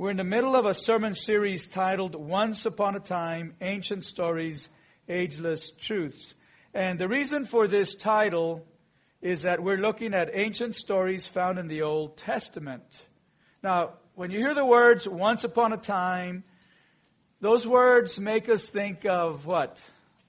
We're in the middle of a sermon series titled Once Upon a Time Ancient Stories, Ageless Truths. And the reason for this title is that we're looking at ancient stories found in the Old Testament. Now, when you hear the words once upon a time, those words make us think of what?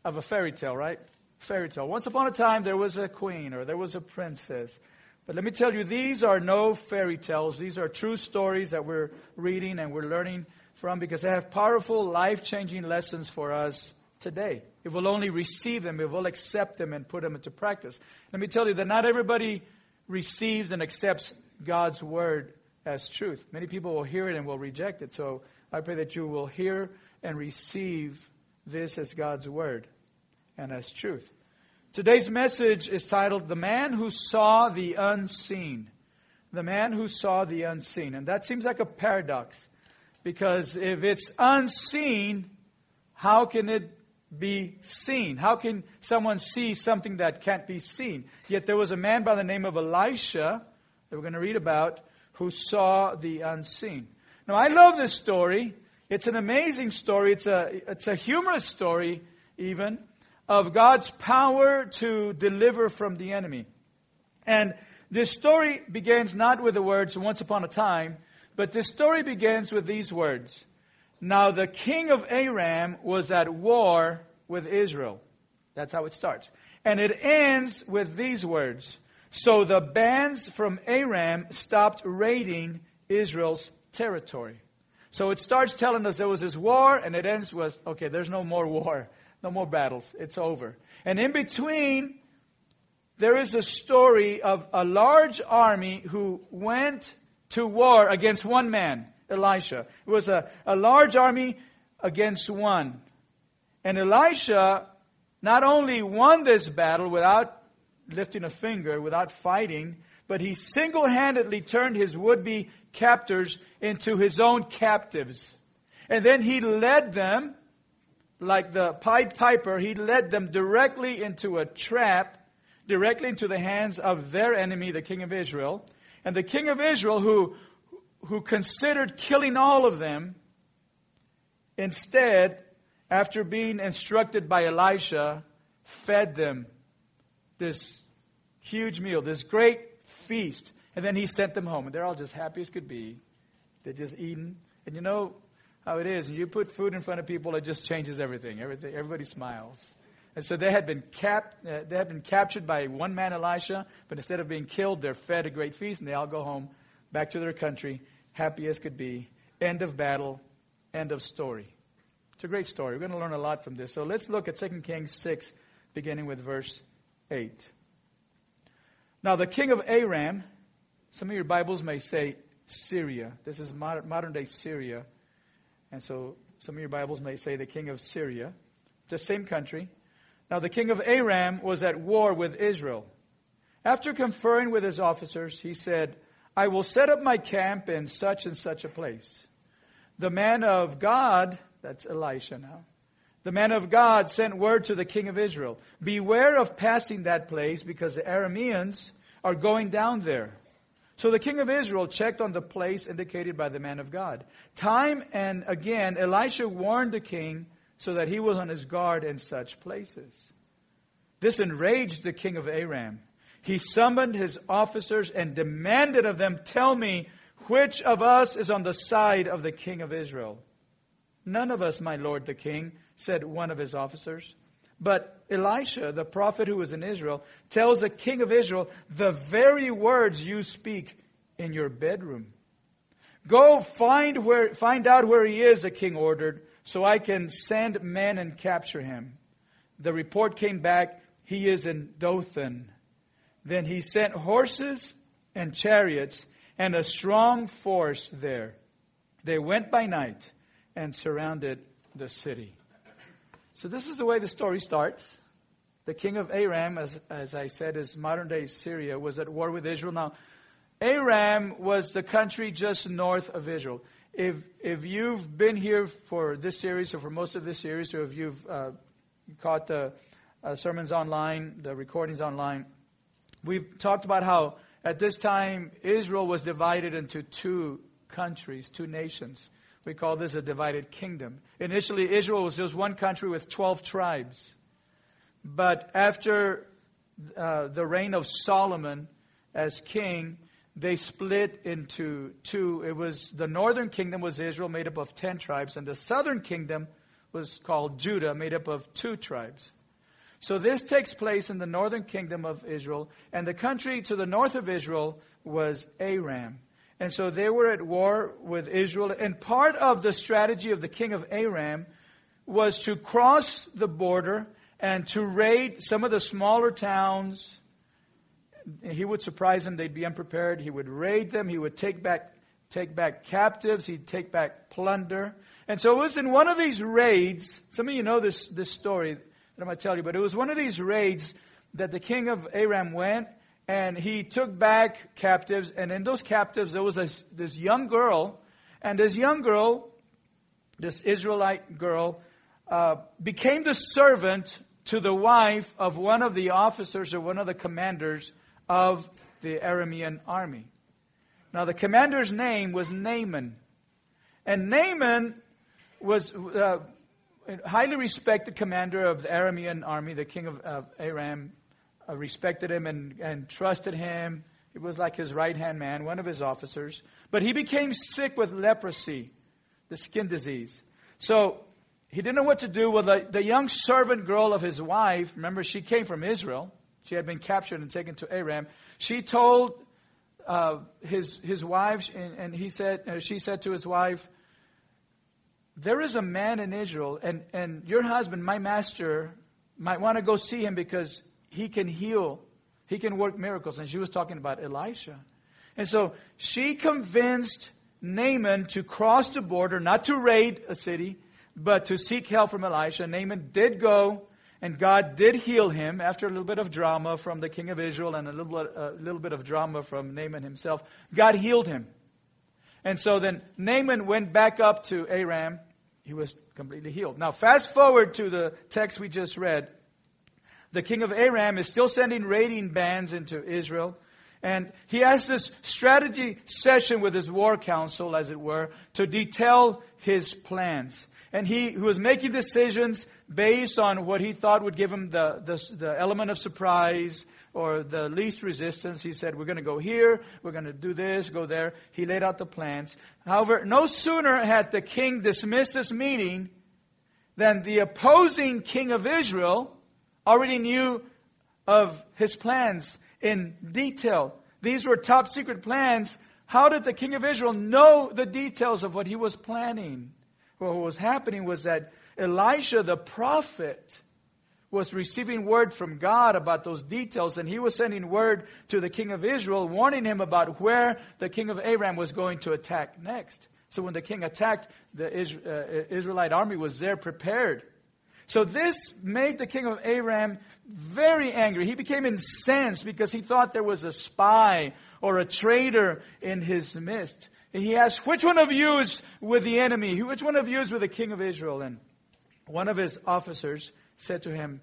Of a fairy tale, right? Fairy tale. Once upon a time, there was a queen or there was a princess. But let me tell you, these are no fairy tales. These are true stories that we're reading and we're learning from because they have powerful, life changing lessons for us today. If we'll only receive them, if we'll accept them and put them into practice. Let me tell you that not everybody receives and accepts God's word as truth. Many people will hear it and will reject it. So I pray that you will hear and receive this as God's word and as truth. Today's message is titled The Man Who Saw the Unseen. The Man Who Saw the Unseen. And that seems like a paradox because if it's unseen, how can it be seen? How can someone see something that can't be seen? Yet there was a man by the name of Elisha that we're going to read about who saw the unseen. Now, I love this story. It's an amazing story. It's a, it's a humorous story, even, of God's power to deliver from the enemy. And this story begins not with the words, once upon a time, but this story begins with these words now the king of Aram was at war with Israel. That's how it starts. And it ends with these words. So the bands from Aram stopped raiding Israel's territory. So it starts telling us there was this war and it ends with, okay, there's no more war. No more battles. It's over. And in between, there is a story of a large army who went to war against one man. Elisha. It was a, a large army against one. And Elisha not only won this battle without lifting a finger, without fighting, but he single handedly turned his would be captors into his own captives. And then he led them, like the Pied Piper, he led them directly into a trap, directly into the hands of their enemy, the king of Israel. And the king of Israel, who who considered killing all of them, instead, after being instructed by Elisha, fed them this huge meal, this great feast. And then he sent them home. And they're all just happy as could be. They're just eating. And you know how it is. When you put food in front of people, it just changes everything. Everything everybody smiles. And so they had been cap, uh, they had been captured by one man, Elisha, but instead of being killed, they're fed a great feast, and they all go home back to their country, happy as could be. End of battle, end of story. It's a great story. We're going to learn a lot from this. So let's look at 2 Kings 6, beginning with verse 8. Now, the king of Aram, some of your Bibles may say Syria. This is modern, modern day Syria. And so some of your Bibles may say the king of Syria. The same country. Now, the king of Aram was at war with Israel. After conferring with his officers, he said, I will set up my camp in such and such a place. The man of God, that's Elisha now, the man of God sent word to the king of Israel Beware of passing that place because the Arameans are going down there. So the king of Israel checked on the place indicated by the man of God. Time and again, Elisha warned the king so that he was on his guard in such places. This enraged the king of Aram he summoned his officers and demanded of them, Tell me, which of us is on the side of the king of Israel? None of us, my lord the king, said one of his officers. But Elisha, the prophet who was in Israel, tells the king of Israel the very words you speak in your bedroom. Go find where, find out where he is, the king ordered, so I can send men and capture him. The report came back, he is in Dothan. Then he sent horses and chariots and a strong force there. They went by night and surrounded the city. So this is the way the story starts. The king of Aram, as, as I said, is modern day Syria, was at war with Israel. Now, Aram was the country just north of Israel. If, if you've been here for this series or for most of this series, or if you've uh, caught the uh, sermons online, the recordings online, We've talked about how at this time Israel was divided into two countries, two nations. We call this a divided kingdom. Initially, Israel was just one country with 12 tribes. But after uh, the reign of Solomon as king, they split into two. It was the northern kingdom was Israel, made up of 10 tribes, and the southern kingdom was called Judah, made up of two tribes. So this takes place in the northern kingdom of Israel, and the country to the north of Israel was Aram. And so they were at war with Israel. And part of the strategy of the king of Aram was to cross the border and to raid some of the smaller towns. He would surprise them. They'd be unprepared. He would raid them. He would take back, take back captives. He'd take back plunder. And so it was in one of these raids. Some of you know this, this story that I'm going to tell you, but it was one of these raids that the king of Aram went and he took back captives, and in those captives there was this, young girl, and this young girl, this Israelite girl, uh, became the servant to the wife of one of the officers or one of the commanders of the Aramean army. Now the commander's name was Naaman, and Naaman was uh, a highly respected commander of the Aramean army, the king of, of Aram, respected him and, and trusted him. He was like his right hand man, one of his officers. But he became sick with leprosy, the skin disease. So he didn't know what to do. Well, the, the young servant girl of his wife, remember, she came from Israel. She had been captured and taken to Aram. She told uh, his his wife, and, and he said, uh, she said to his wife, "There is a man in Israel, and and your husband, my master, might want to go see him because he can heal, he can work miracles. And she was talking about Elisha. And so she convinced Naaman to cross the border, not to raid a city, but to seek help from Elisha. Naaman did go, and God did heal him after a little bit of drama from the king of Israel and a little, bit, a little bit of drama from Naaman himself. God healed him. And so then Naaman went back up to Aram. He was completely healed. Now, fast forward to the text we just read the king of Aram is still sending raiding bands into Israel. And he has this strategy session with his war council, as it were, to detail his plans. And he, he was making decisions based on what he thought would give him the, the, the element of surprise or the least resistance. He said, we're going to go here, we're going to do this, go there. He laid out the plans. However, no sooner had the king dismissed this meeting than the opposing king of Israel, already knew of his plans in detail. These were top secret plans. How did the king of Israel know the details of what he was planning? Well, what was happening was that Elisha the prophet was receiving word from God about those details, and he was sending word to the king of Israel, warning him about where the king of Aram was going to attack next. So when the king attacked, the uh, Israelite army was there prepared. So this made the king of Aram very angry. He became incensed because he thought there was a spy or a traitor in his midst. And he asked, which one of you is with the enemy? Which one of you is with the king of Israel? And one of his officers said to him,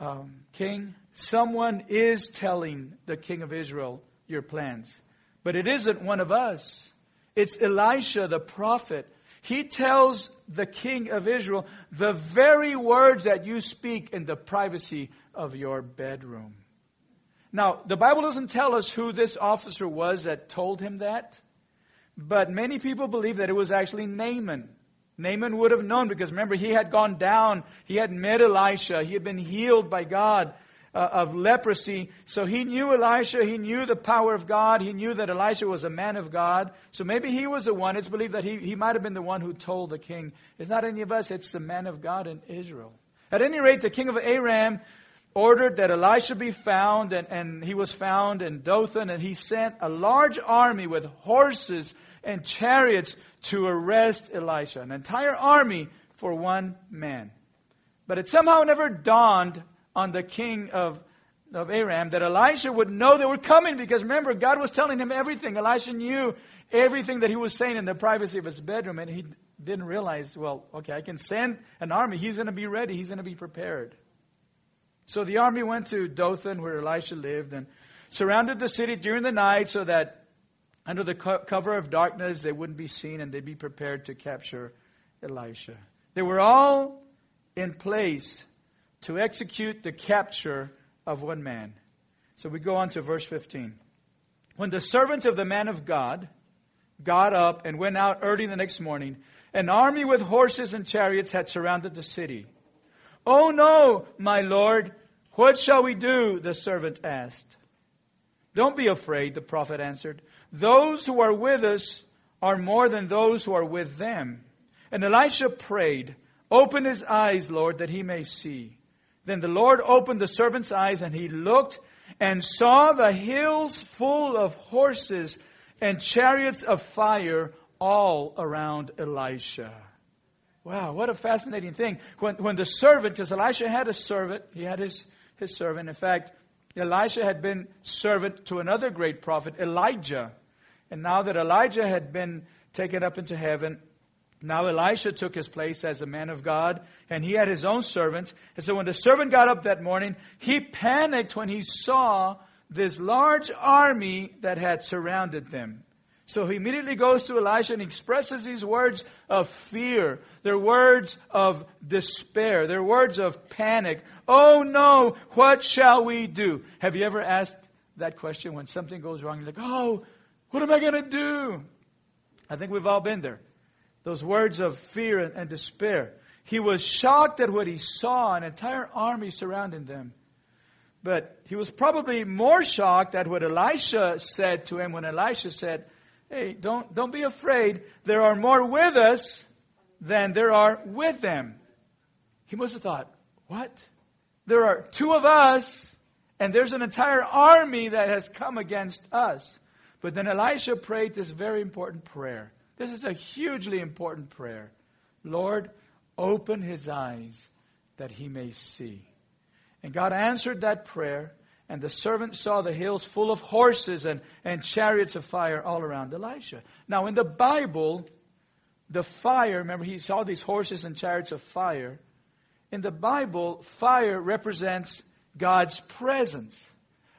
um, King, someone is telling the king of Israel your plans, but it isn't one of us. It's Elisha the prophet he tells the king of Israel the very words that you speak in the privacy of your bedroom. Now, the Bible doesn't tell us who this officer was that told him that, but many people believe that it was actually Naaman. Naaman would have known because remember, he had gone down, he had met Elisha, he had been healed by God uh, of leprosy. So he knew Elisha, he knew the power of God, he knew that Elisha was a man of God. So maybe he was the one, it's believed that he, he might have been the one who told the king. It's not any of us, it's the man of God in Israel. At any rate, the king of Aram ordered that Elisha be found, and, and he was found in Dothan, and he sent a large army with horses and chariots to arrest Elisha. An entire army for one man. But it somehow never dawned on the king of, of Aram that Elisha would know they were coming because remember, God was telling him everything. Elisha knew everything that he was saying in the privacy of his bedroom and he didn't realize, well, okay, I can send an army. He's going to be ready. He's going to be prepared. So the army went to Dothan where Elisha lived and surrounded the city during the night so that under the co- cover of darkness, they wouldn't be seen and they'd be prepared to capture Elisha. They were all in place to execute the capture of one man. So we go on to verse 15. When the servant of the man of God got up and went out early the next morning, an army with horses and chariots had surrounded the city. Oh no, my lord, what shall we do? The servant asked. Don't be afraid, the prophet answered. Those who are with us are more than those who are with them. And Elisha prayed, Open his eyes, Lord, that he may see. Then the Lord opened the servant's eyes, and he looked and saw the hills full of horses and chariots of fire all around Elisha. Wow, what a fascinating thing. When, when the servant, because Elisha had a servant, he had his, his servant. In fact, Elisha had been servant to another great prophet, Elijah. And now that Elijah had been taken up into heaven, now Elisha took his place as a man of God, and he had his own servants. And so when the servant got up that morning, he panicked when he saw this large army that had surrounded them. So he immediately goes to Elisha and expresses these words of fear. They're words of despair. They're words of panic. Oh no, what shall we do? Have you ever asked that question when something goes wrong? You're like, oh, what am I going to do? I think we've all been there. Those words of fear and, despair. He was shocked at what he saw, an entire army surrounding them. But he was probably more shocked at what Elisha said to him when Elisha said, Hey, don't, don't be afraid. There are more with us than there are with them. He must have thought, what? There are two of us, and there's an entire army that has come against us. But then Elisha prayed this very important prayer. This is a hugely important prayer. Lord, open his eyes that he may see. And God answered that prayer, and the servant saw the hills full of horses and, and chariots of fire all around Elisha. Now, in the Bible, the fire, remember, he saw these horses and chariots of fire. In the Bible, fire represents God's presence.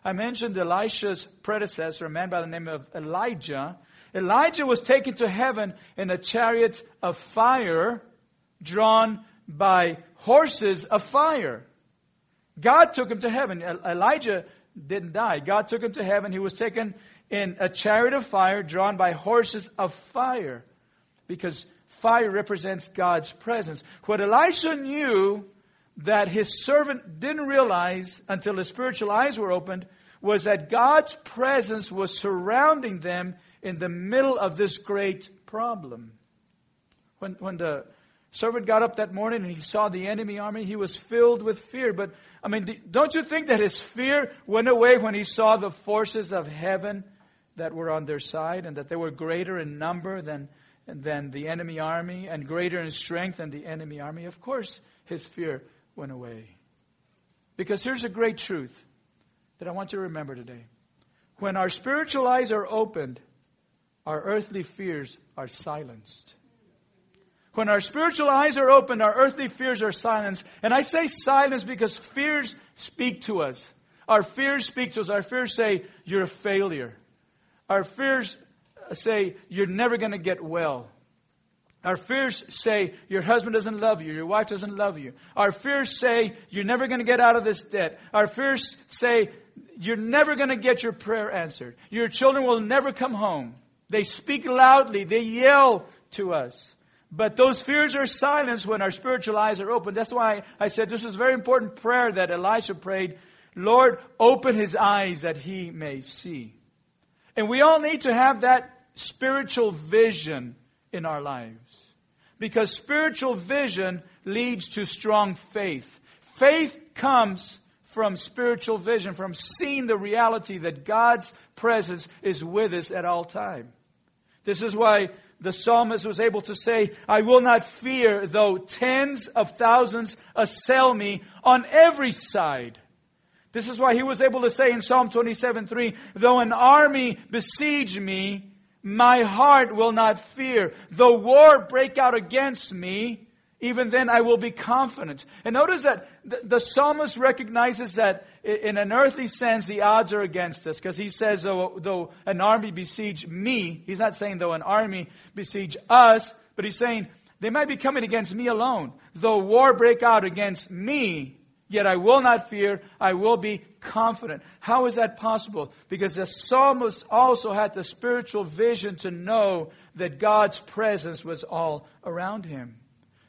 I mentioned Elisha's predecessor, a man by the name of Elijah. Elijah was taken to heaven in a chariot of fire drawn by horses of fire. God took him to heaven. Elijah didn't die. God took him to heaven. He was taken in a chariot of fire drawn by horses of fire because fire represents God's presence. What Elisha knew that his servant didn't realize until his spiritual eyes were opened was that God's presence was surrounding them in the middle of this great problem. When, when the servant got up that morning and he saw the enemy army, he was filled with fear. But, I mean, don't you think that his fear went away when he saw the forces of heaven that were on their side and that they were greater in number than, than the enemy army and greater in strength than the enemy army? Of course, his fear went away. Because here's a great truth that I want you to remember today. When our spiritual eyes are opened, our earthly fears are silenced. When our spiritual eyes are opened, our earthly fears are silenced. And I say silence because fears speak to us. Our fears speak to us. Our fears say, you're a failure. Our fears uh, say, you're never going to get well. Our fears say your husband doesn't love you, your wife doesn't love you. Our fears say you're never going to get out of this debt. Our fears say you're never going to get your prayer answered. Your children will never come home. They speak loudly, they yell to us. But those fears are silenced when our spiritual eyes are open. That's why I said this is a very important prayer that Elisha prayed. Lord, open his eyes that he may see. And we all need to have that spiritual vision in our lives. Because spiritual vision leads to strong faith. Faith comes from spiritual vision, from seeing the reality that God's presence is with us at all time. This is why the psalmist was able to say, I will not fear though tens of thousands assail me on every side. This is why he was able to say in Psalm 27 3, though an army besiege me, my heart will not fear. Though war break out against me, even then I will be confident. And notice that the, the psalmist recognizes that in an earthly sense, the odds are against us. Because he says, though, though an army besiege me, he's not saying though an army besiege us, but he's saying they might be coming against me alone. Though war break out against me, Yet I will not fear, I will be confident. How is that possible? Because the psalmist also had the spiritual vision to know that God's presence was all around him.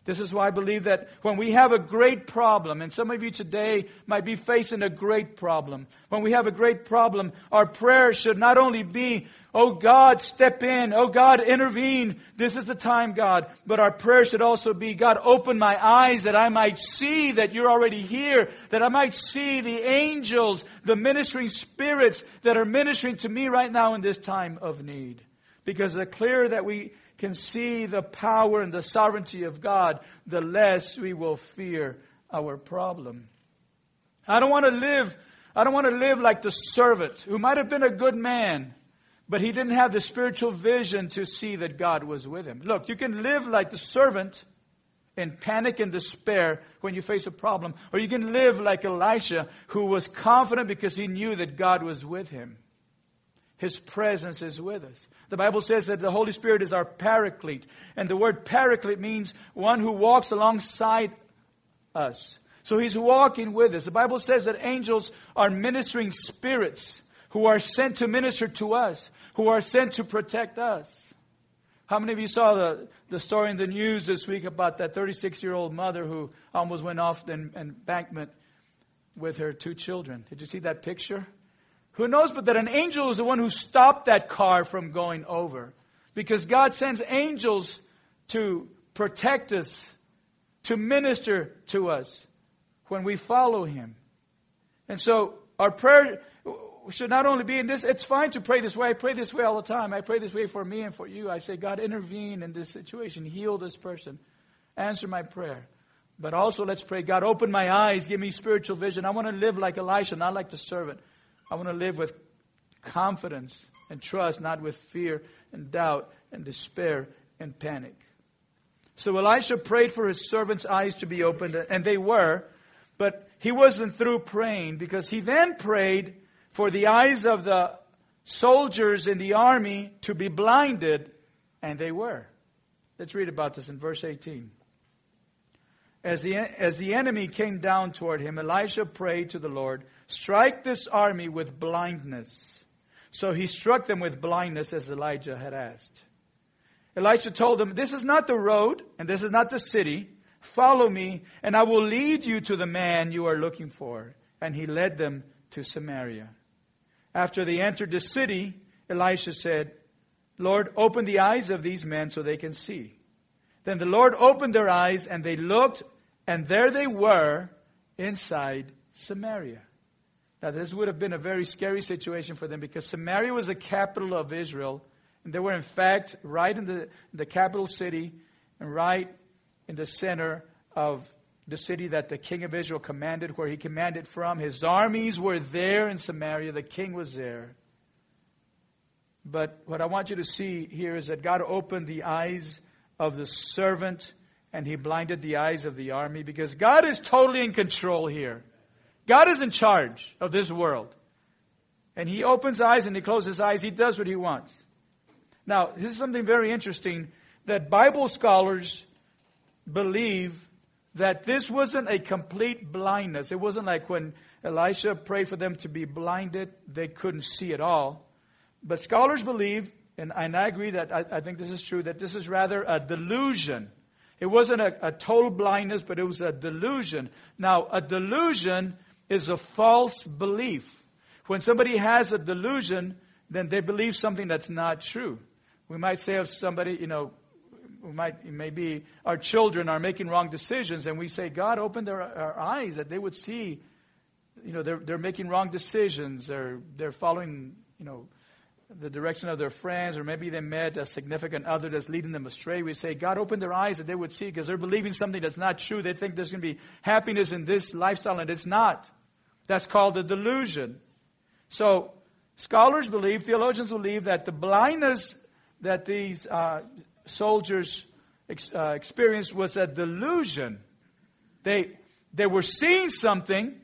This is why I believe that when we have a great problem, and some of you today might be facing a great problem, when we have a great problem, our prayer should not only be, Oh God, step in. Oh God, intervene. This is the time, God. But our prayer should also be, God, open my eyes that I might see that you're already here, that I might see the angels, the ministering spirits that are ministering to me right now in this time of need. Because the clearer that we can see the power and the sovereignty of God, the less we will fear our problem. I don't want to live, I don't want to live like the servant who might have been a good man, but he didn't have the spiritual vision to see that God was with him. Look, you can live like the servant in panic and despair when you face a problem, or you can live like Elisha who was confident because he knew that God was with him. His presence is with us. The Bible says that the Holy Spirit is our paraclete. And the word paraclete means one who walks alongside us. So he's walking with us. The Bible says that angels are ministering spirits who are sent to minister to us, who are sent to protect us. How many of you saw the, the story in the news this week about that 36 year old mother who almost went off the embankment with her two children? Did you see that picture? Who knows but that an angel is the one who stopped that car from going over? Because God sends angels to protect us, to minister to us when we follow Him. And so our prayer should not only be in this, it's fine to pray this way. I pray this way all the time. I pray this way for me and for you. I say, God, intervene in this situation. Heal this person. Answer my prayer. But also let's pray, God, open my eyes. Give me spiritual vision. I want to live like Elisha, not like the servant. I want to live with confidence and trust, not with fear and doubt and despair and panic. So Elisha prayed for his servants' eyes to be opened, and they were, but he wasn't through praying because he then prayed for the eyes of the soldiers in the army to be blinded, and they were. Let's read about this in verse 18. As the, as the enemy came down toward him, Elisha prayed to the Lord, Strike this army with blindness. So he struck them with blindness as Elijah had asked. Elisha told them, This is not the road, and this is not the city. Follow me, and I will lead you to the man you are looking for. And he led them to Samaria. After they entered the city, Elisha said, Lord, open the eyes of these men so they can see. Then the Lord opened their eyes, and they looked, and there they were inside Samaria. Now, this would have been a very scary situation for them because Samaria was the capital of Israel. And they were, in fact, right in the, the capital city and right in the center of the city that the king of Israel commanded, where he commanded from. His armies were there in Samaria. The king was there. But what I want you to see here is that God opened the eyes of the servant and he blinded the eyes of the army because God is totally in control here. God is in charge of this world. And he opens eyes and he closes eyes. He does what he wants. Now, this is something very interesting that Bible scholars believe that this wasn't a complete blindness. It wasn't like when Elisha prayed for them to be blinded, they couldn't see at all. But scholars believe, and, and I agree that I, I, think this is true, that this is rather a delusion. It wasn't a, a total blindness, but it was a delusion. Now, a delusion is a false belief. When somebody has a delusion, then they believe something that's not true. We might say of somebody, you know, we might, maybe our children are making wrong decisions and we say, God, open their our eyes that they would see, you know, they're, they're making wrong decisions. They're, they're following, you know, the direction of their friends, or maybe they met a significant other that's leading them astray. We say, God, opened their eyes that they would see because they're believing something that's not true. They think there's going to be happiness in this lifestyle and it's not. That's called a delusion. So, scholars believe, theologians believe that the blindness that these uh, soldiers ex- uh, experienced was a delusion. They, they were seeing something,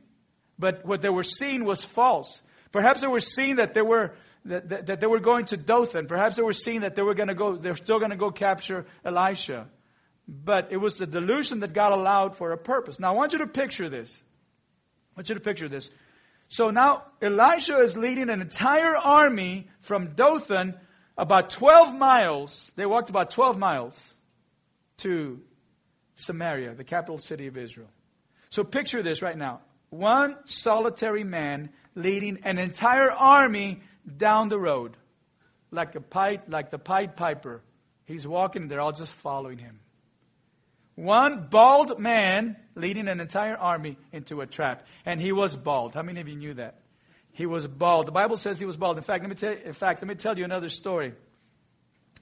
but what they were seeing was false. Perhaps they were seeing that they were that, that, that they were going to Dothan. Perhaps they were seeing that they were going to go. They're still going to go capture Elisha, but it was the delusion that God allowed for a purpose. Now I want you to picture this. I want you to picture this. So now Elisha is leading an entire army from Dothan about 12 miles. They walked about 12 miles to Samaria, the capital city of Israel. So picture this right now. One solitary man leading an entire army down the road, like a pipe, like the Pied Piper. He's walking, they're all just following him. One bald man leading an entire army into a trap. And he was bald. How many of you knew that? He was bald. The Bible says he was bald. In fact, let me tell in fact, let me tell you another story.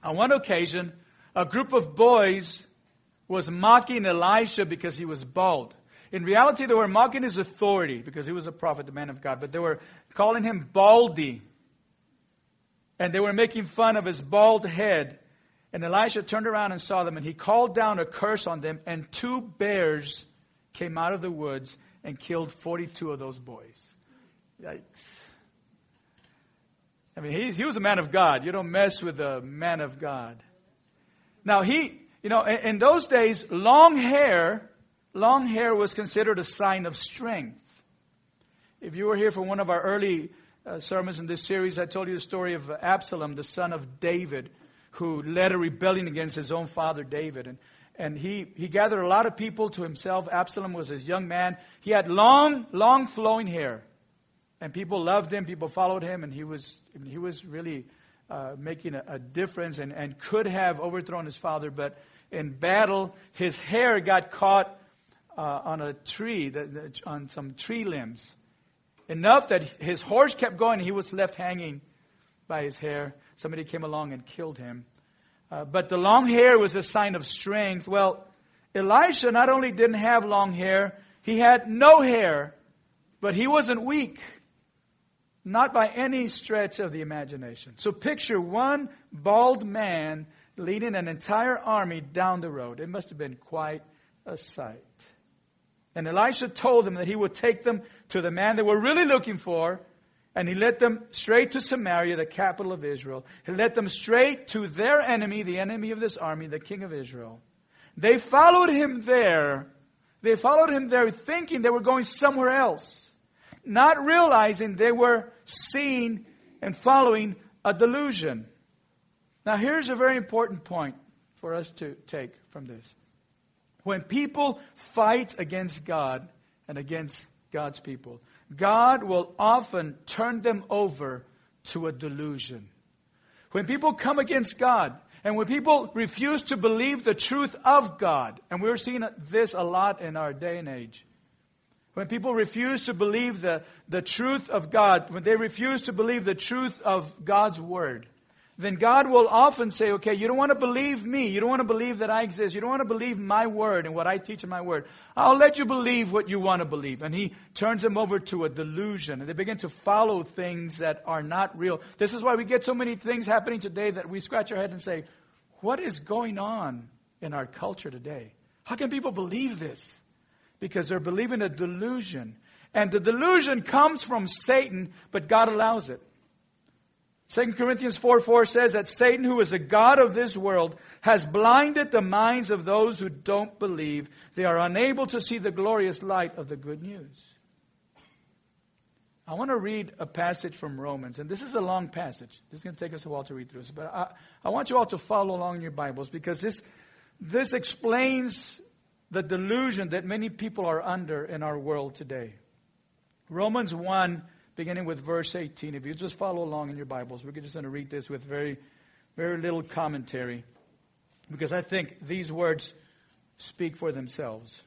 On one occasion, a group of boys was mocking Elisha because he was bald. In reality, they were mocking his authority because he was a prophet, the man of God, but they were calling him Baldy. And they were making fun of his bald head. And Elisha turned around and saw them, and he called down a curse on them, and two bears came out of the woods and killed 42 of those boys. Yikes. I mean, he, he was a man of God. You don't mess with a man of God. Now, he, you know, in, in those days, long hair, long hair was considered a sign of strength. If you were here for one of our early uh, sermons in this series, I told you the story of Absalom, the son of David, who led a rebellion against his own father David. And, and he, he gathered a lot of people to himself. Absalom was a young man. He had long, long flowing hair. And people loved him, people followed him, and he was, he was really uh, making a, a difference and, and could have overthrown his father. But in battle, his hair got caught uh, on a tree, the, the, on some tree limbs. Enough that his horse kept going, he was left hanging by his hair. Somebody came along and killed him. Uh, but the long hair was a sign of strength. Well, Elisha not only didn't have long hair, he had no hair, but he wasn't weak. Not by any stretch of the imagination. So picture one bald man leading an entire army down the road. It must have been quite a sight. And Elisha told them that he would take them to the man they were really looking for, and he led them straight to Samaria, the capital of Israel. He led them straight to their enemy, the enemy of this army, the king of Israel. They followed him there. They followed him there thinking they were going somewhere else, not realizing they were seeing and following a delusion. Now, here's a very important point for us to take from this. When people fight against God and against God's people, God will often turn them over to a delusion. When people come against God, and when people refuse to believe the truth of God, and we're seeing this a lot in our day and age, when people refuse to believe the, the truth of God, when they refuse to believe the truth of God's Word, then God will often say, okay, you don't want to believe me. You don't want to believe that I exist. You don't want to believe my word and what I teach in my word. I'll let you believe what you want to believe. And he turns them over to a delusion. And they begin to follow things that are not real. This is why we get so many things happening today that we scratch our head and say, what is going on in our culture today? How can people believe this? Because they're believing a delusion. And the delusion comes from Satan, but God allows it. 2 Corinthians 4 4 says that Satan, who is the God of this world, has blinded the minds of those who don't believe. They are unable to see the glorious light of the good news. I want to read a passage from Romans, and this is a long passage. This is going to take us a while to read through this, but I, I want you all to follow along in your Bibles because this, this explains the delusion that many people are under in our world today. Romans 1 beginning with verse 18. If you just follow along in your Bibles, we're just going to read this with very, very little commentary because I think these words speak for themselves.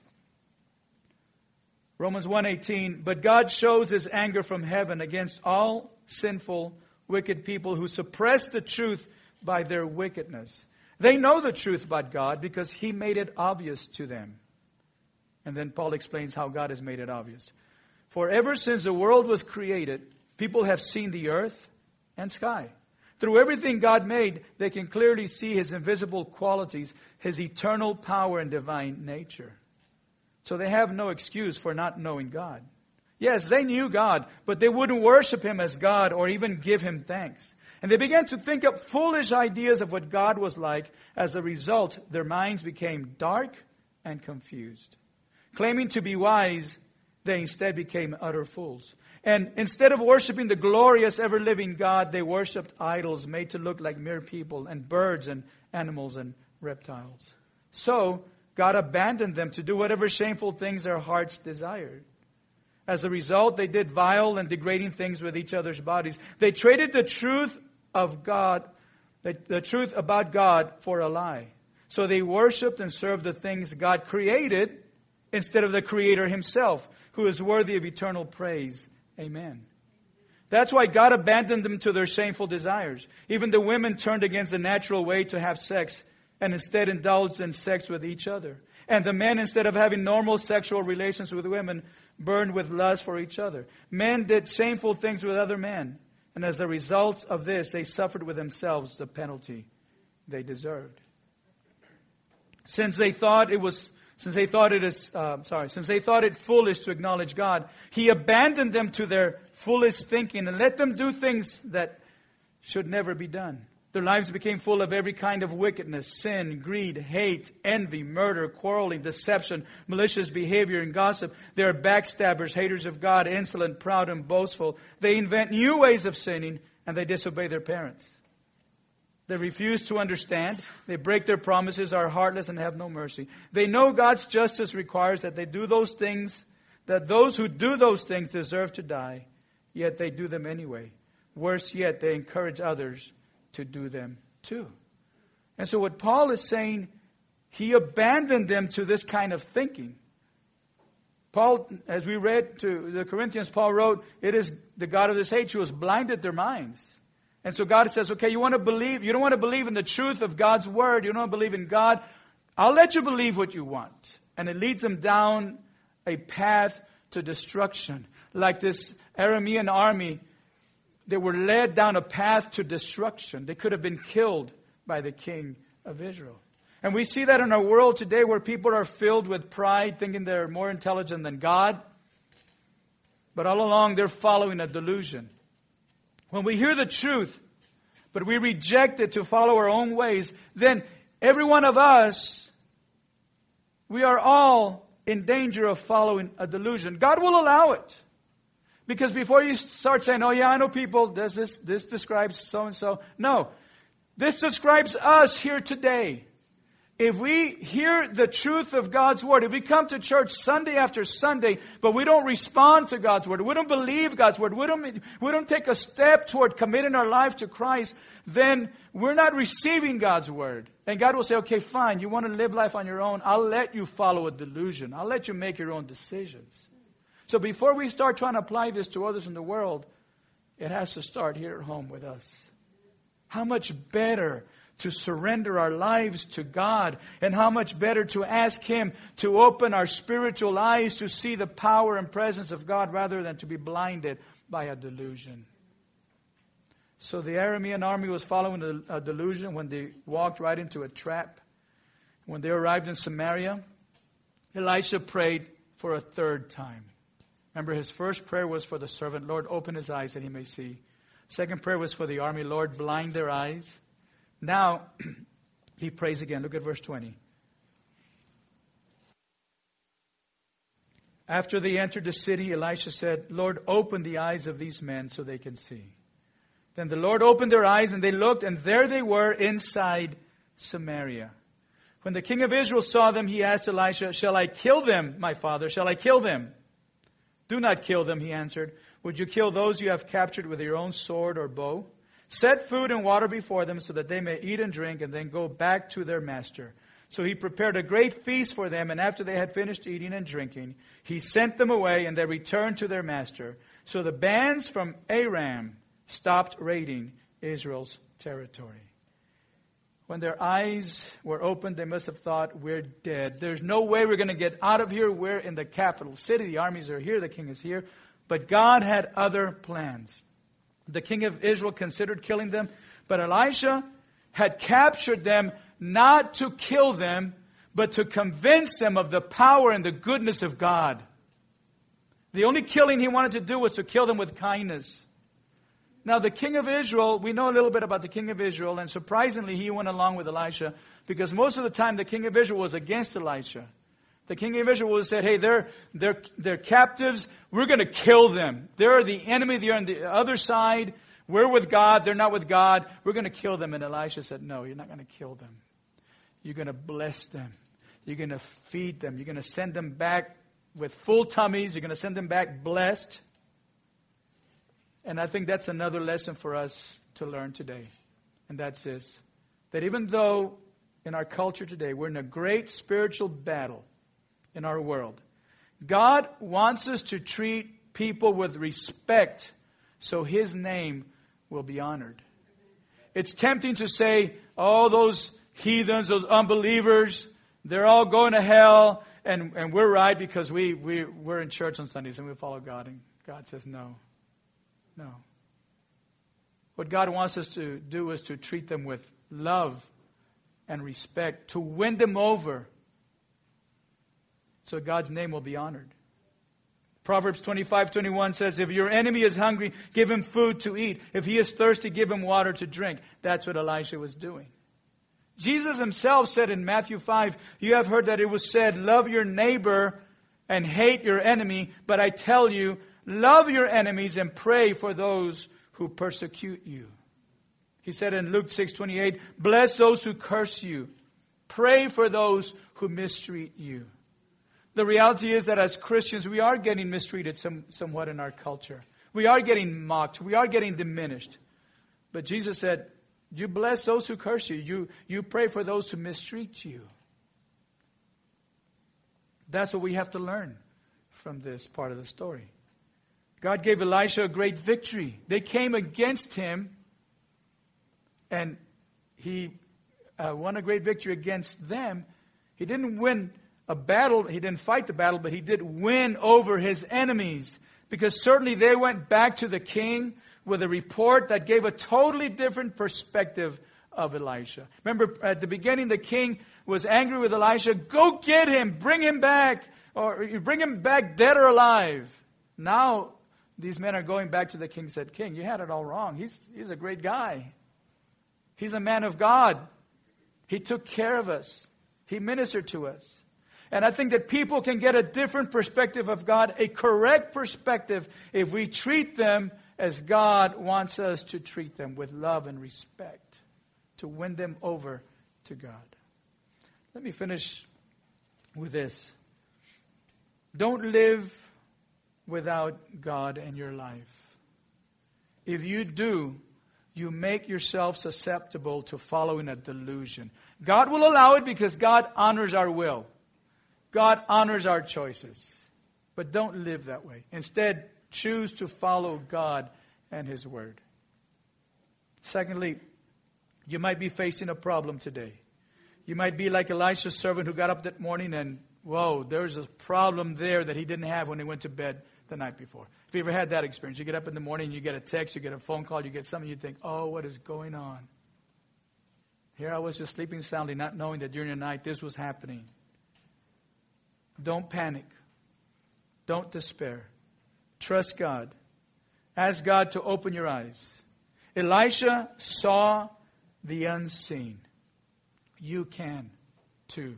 Romans 1:18 But God shows his anger from heaven against all sinful wicked people who suppress the truth by their wickedness. They know the truth about God because he made it obvious to them. And then Paul explains how God has made it obvious. For ever since the world was created, people have seen the earth and sky. Through everything God made, they can clearly see His invisible qualities, His eternal power and divine nature. So they have no excuse for not knowing God. Yes, they knew God, but they wouldn't worship Him as God or even give Him thanks. And they began to think up foolish ideas of what God was like. As a result, their minds became dark and confused. Claiming to be wise, they instead became utter fools. And instead of worshiping the glorious, ever living God, they worshiped idols made to look like mere people and birds and animals and reptiles. So, God abandoned them to do whatever shameful things their hearts desired. As a result, they did vile and degrading things with each other's bodies. They traded the truth of God, the, the truth about God for a lie. So they worshiped and served the things God created instead of the Creator Himself, who is worthy of eternal praise. Amen. That's why God abandoned them to their shameful desires. Even the women turned against the natural way to have sex and instead indulged in sex with each other. And the men, instead of having normal sexual relations with women, burned with lust for each other. Men did shameful things with other men. And as a result of this, they suffered with themselves the penalty they deserved. Since they thought it was, since they thought it is, uh, sorry, since they thought it foolish to acknowledge God, He abandoned them to their foolish thinking and let them do things that should never be done. Their lives became full of every kind of wickedness, sin, greed, hate, envy, murder, quarreling, deception, malicious behavior, and gossip. They are backstabbers, haters of God, insolent, proud, and boastful. They invent new ways of sinning, and they disobey their parents. They refuse to understand. They break their promises, are heartless, and have no mercy. They know God's justice requires that they do those things, that those who do those things deserve to die, yet they do them anyway. Worse yet, they encourage others to do them too. And so what Paul is saying, he abandoned them to this kind of thinking. Paul, as we read to the Corinthians, Paul wrote, It is the God of this age who has blinded their minds. And so God says, okay, you want to believe, you don't want to believe in the truth of God's word, you don't believe in God, I'll let you believe what you want. And it leads them down a path to destruction. Like this Aramean army they were led down a path to destruction. They could have been killed by the king of Israel. And we see that in our world today where people are filled with pride, thinking they're more intelligent than God. But all along, they're following a delusion. When we hear the truth, but we reject it to follow our own ways, then every one of us, we are all in danger of following a delusion. God will allow it. Because before you start saying, oh yeah, I know people, this, this, this describes so and so. No. This describes us here today. If we hear the truth of God's Word, if we come to church Sunday after Sunday, but we don't respond to God's Word, we don't believe God's Word, we don't, we don't take a step toward committing our life to Christ, then we're not receiving God's Word. And God will say, okay, fine, you want to live life on your own, I'll let you follow a delusion. I'll let you make your own decisions. So before we start trying to apply this to others in the world, it has to start here at home with us. How much better to surrender our lives to God and how much better to ask Him to open our spiritual eyes to see the power and presence of God rather than to be blinded by a delusion. So the Aramean army was following a delusion when they walked right into a trap. When they arrived in Samaria, Elisha prayed for a third time. Remember, his first prayer was for the servant, Lord, open his eyes that he may see. Second prayer was for the army, Lord, blind their eyes. Now, he prays again. Look at verse 20. After they entered the city, Elisha said, Lord, open the eyes of these men so they can see. Then the Lord opened their eyes and they looked, and there they were inside Samaria. When the king of Israel saw them, he asked Elisha, Shall I kill them, my father? Shall I kill them? Do not kill them, he answered. Would you kill those you have captured with your own sword or bow? Set food and water before them so that they may eat and drink and then go back to their master. So he prepared a great feast for them, and after they had finished eating and drinking, he sent them away, and they returned to their master. So the bands from Aram stopped raiding Israel's territory. When their eyes were opened, they must have thought, we're dead. There's no way we're going to get out of here. We're in the capital city. The armies are here. The king is here. But God had other plans. The king of Israel considered killing them, But Elisha had captured them not to kill them, but to convince them of the power and the goodness of God. The only killing he wanted to do was to kill them with kindness. Now, the king of Israel, we know a little bit about the king of Israel, and surprisingly, he went along with Elisha because most of the time the king of Israel was against Elisha. The king of Israel said, hey, they're, they're, they're captives. We're going to kill them. They're the enemy. They're on the other side. We're with God. They're not with God. We're going to kill them. And Elisha said, no, you're not going to kill them. You're going to bless them. You're going to feed them. You're going to send them back with full tummies. You're going to send them back blessed. And I think that's another lesson for us to learn today. And that's this that even though in our culture today we're in a great spiritual battle in our world, God wants us to treat people with respect so His name will be honored. It's tempting to say, oh, those heathens, those unbelievers, they're all going to hell and, and we're right because we, we, we're in church on Sundays and we follow God. And God says, no, no. What God wants us to do is to treat them with love and respect, to win them over so God's name will be honored. Proverbs 25, 21 says, If your enemy is hungry, give him food to eat. If he is thirsty, give him water to drink. That's what Elisha was doing. Jesus himself said in Matthew 5, You have heard that it was said, Love your neighbor and hate your enemy, but I tell you, love your enemies and pray for those who persecute you. He said in Luke 6:28, "Bless those who curse you. Pray for those who mistreat you." The reality is that as Christians, we are getting mistreated some, somewhat in our culture. We are getting mocked. We are getting diminished. But Jesus said, you bless those who curse you. You, you pray for those who mistreat you. That's what we have to learn from this part of the story. God gave Elisha a great victory. They came against him, and he uh, won a great victory against them. He didn't win a battle, he didn't fight the battle, but he did win over his enemies. Because certainly they went back to the king with a report that gave a totally different perspective of Elisha. Remember, at the beginning, the king was angry with Elisha. Go get him, bring him back, or bring him back dead or alive. Now, these men are going back to the king, said, King, you had it all wrong. He's, he's a great guy. He's a man of God. He took care of us. He ministered to us. And I think that people can get a different perspective of God, a correct perspective, if we treat them as God wants us to treat them with love and respect, to win them over to God. Let me finish with this. Don't live without God in your life. If you do, you make yourself susceptible to following a delusion. God will allow it because God honors our will. God honors our choices. But don't live that way. Instead, choose to follow God and His Word. Secondly, you might be facing a problem today. You might be like Elisha's servant who got up that morning and, whoa, there's a problem there that he didn't have when he went to bed the night before. If you ever had that experience, you get up in the morning, you get a text, you get a phone call, you get something, you think, oh, what is going on? Here I was just sleeping soundly, not knowing that during the night this was happening. Don't panic. Don't despair. Trust God. Ask God to open your eyes. Elisha saw the unseen. You can too.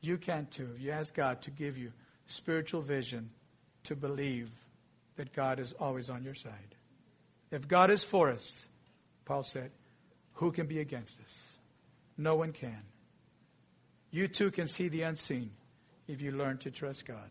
You can too. You ask God to give you spiritual vision to believe that God is always on your side. If God is for us, Paul said, who can be against us? No one can. You too can see the unseen if you learn to trust God.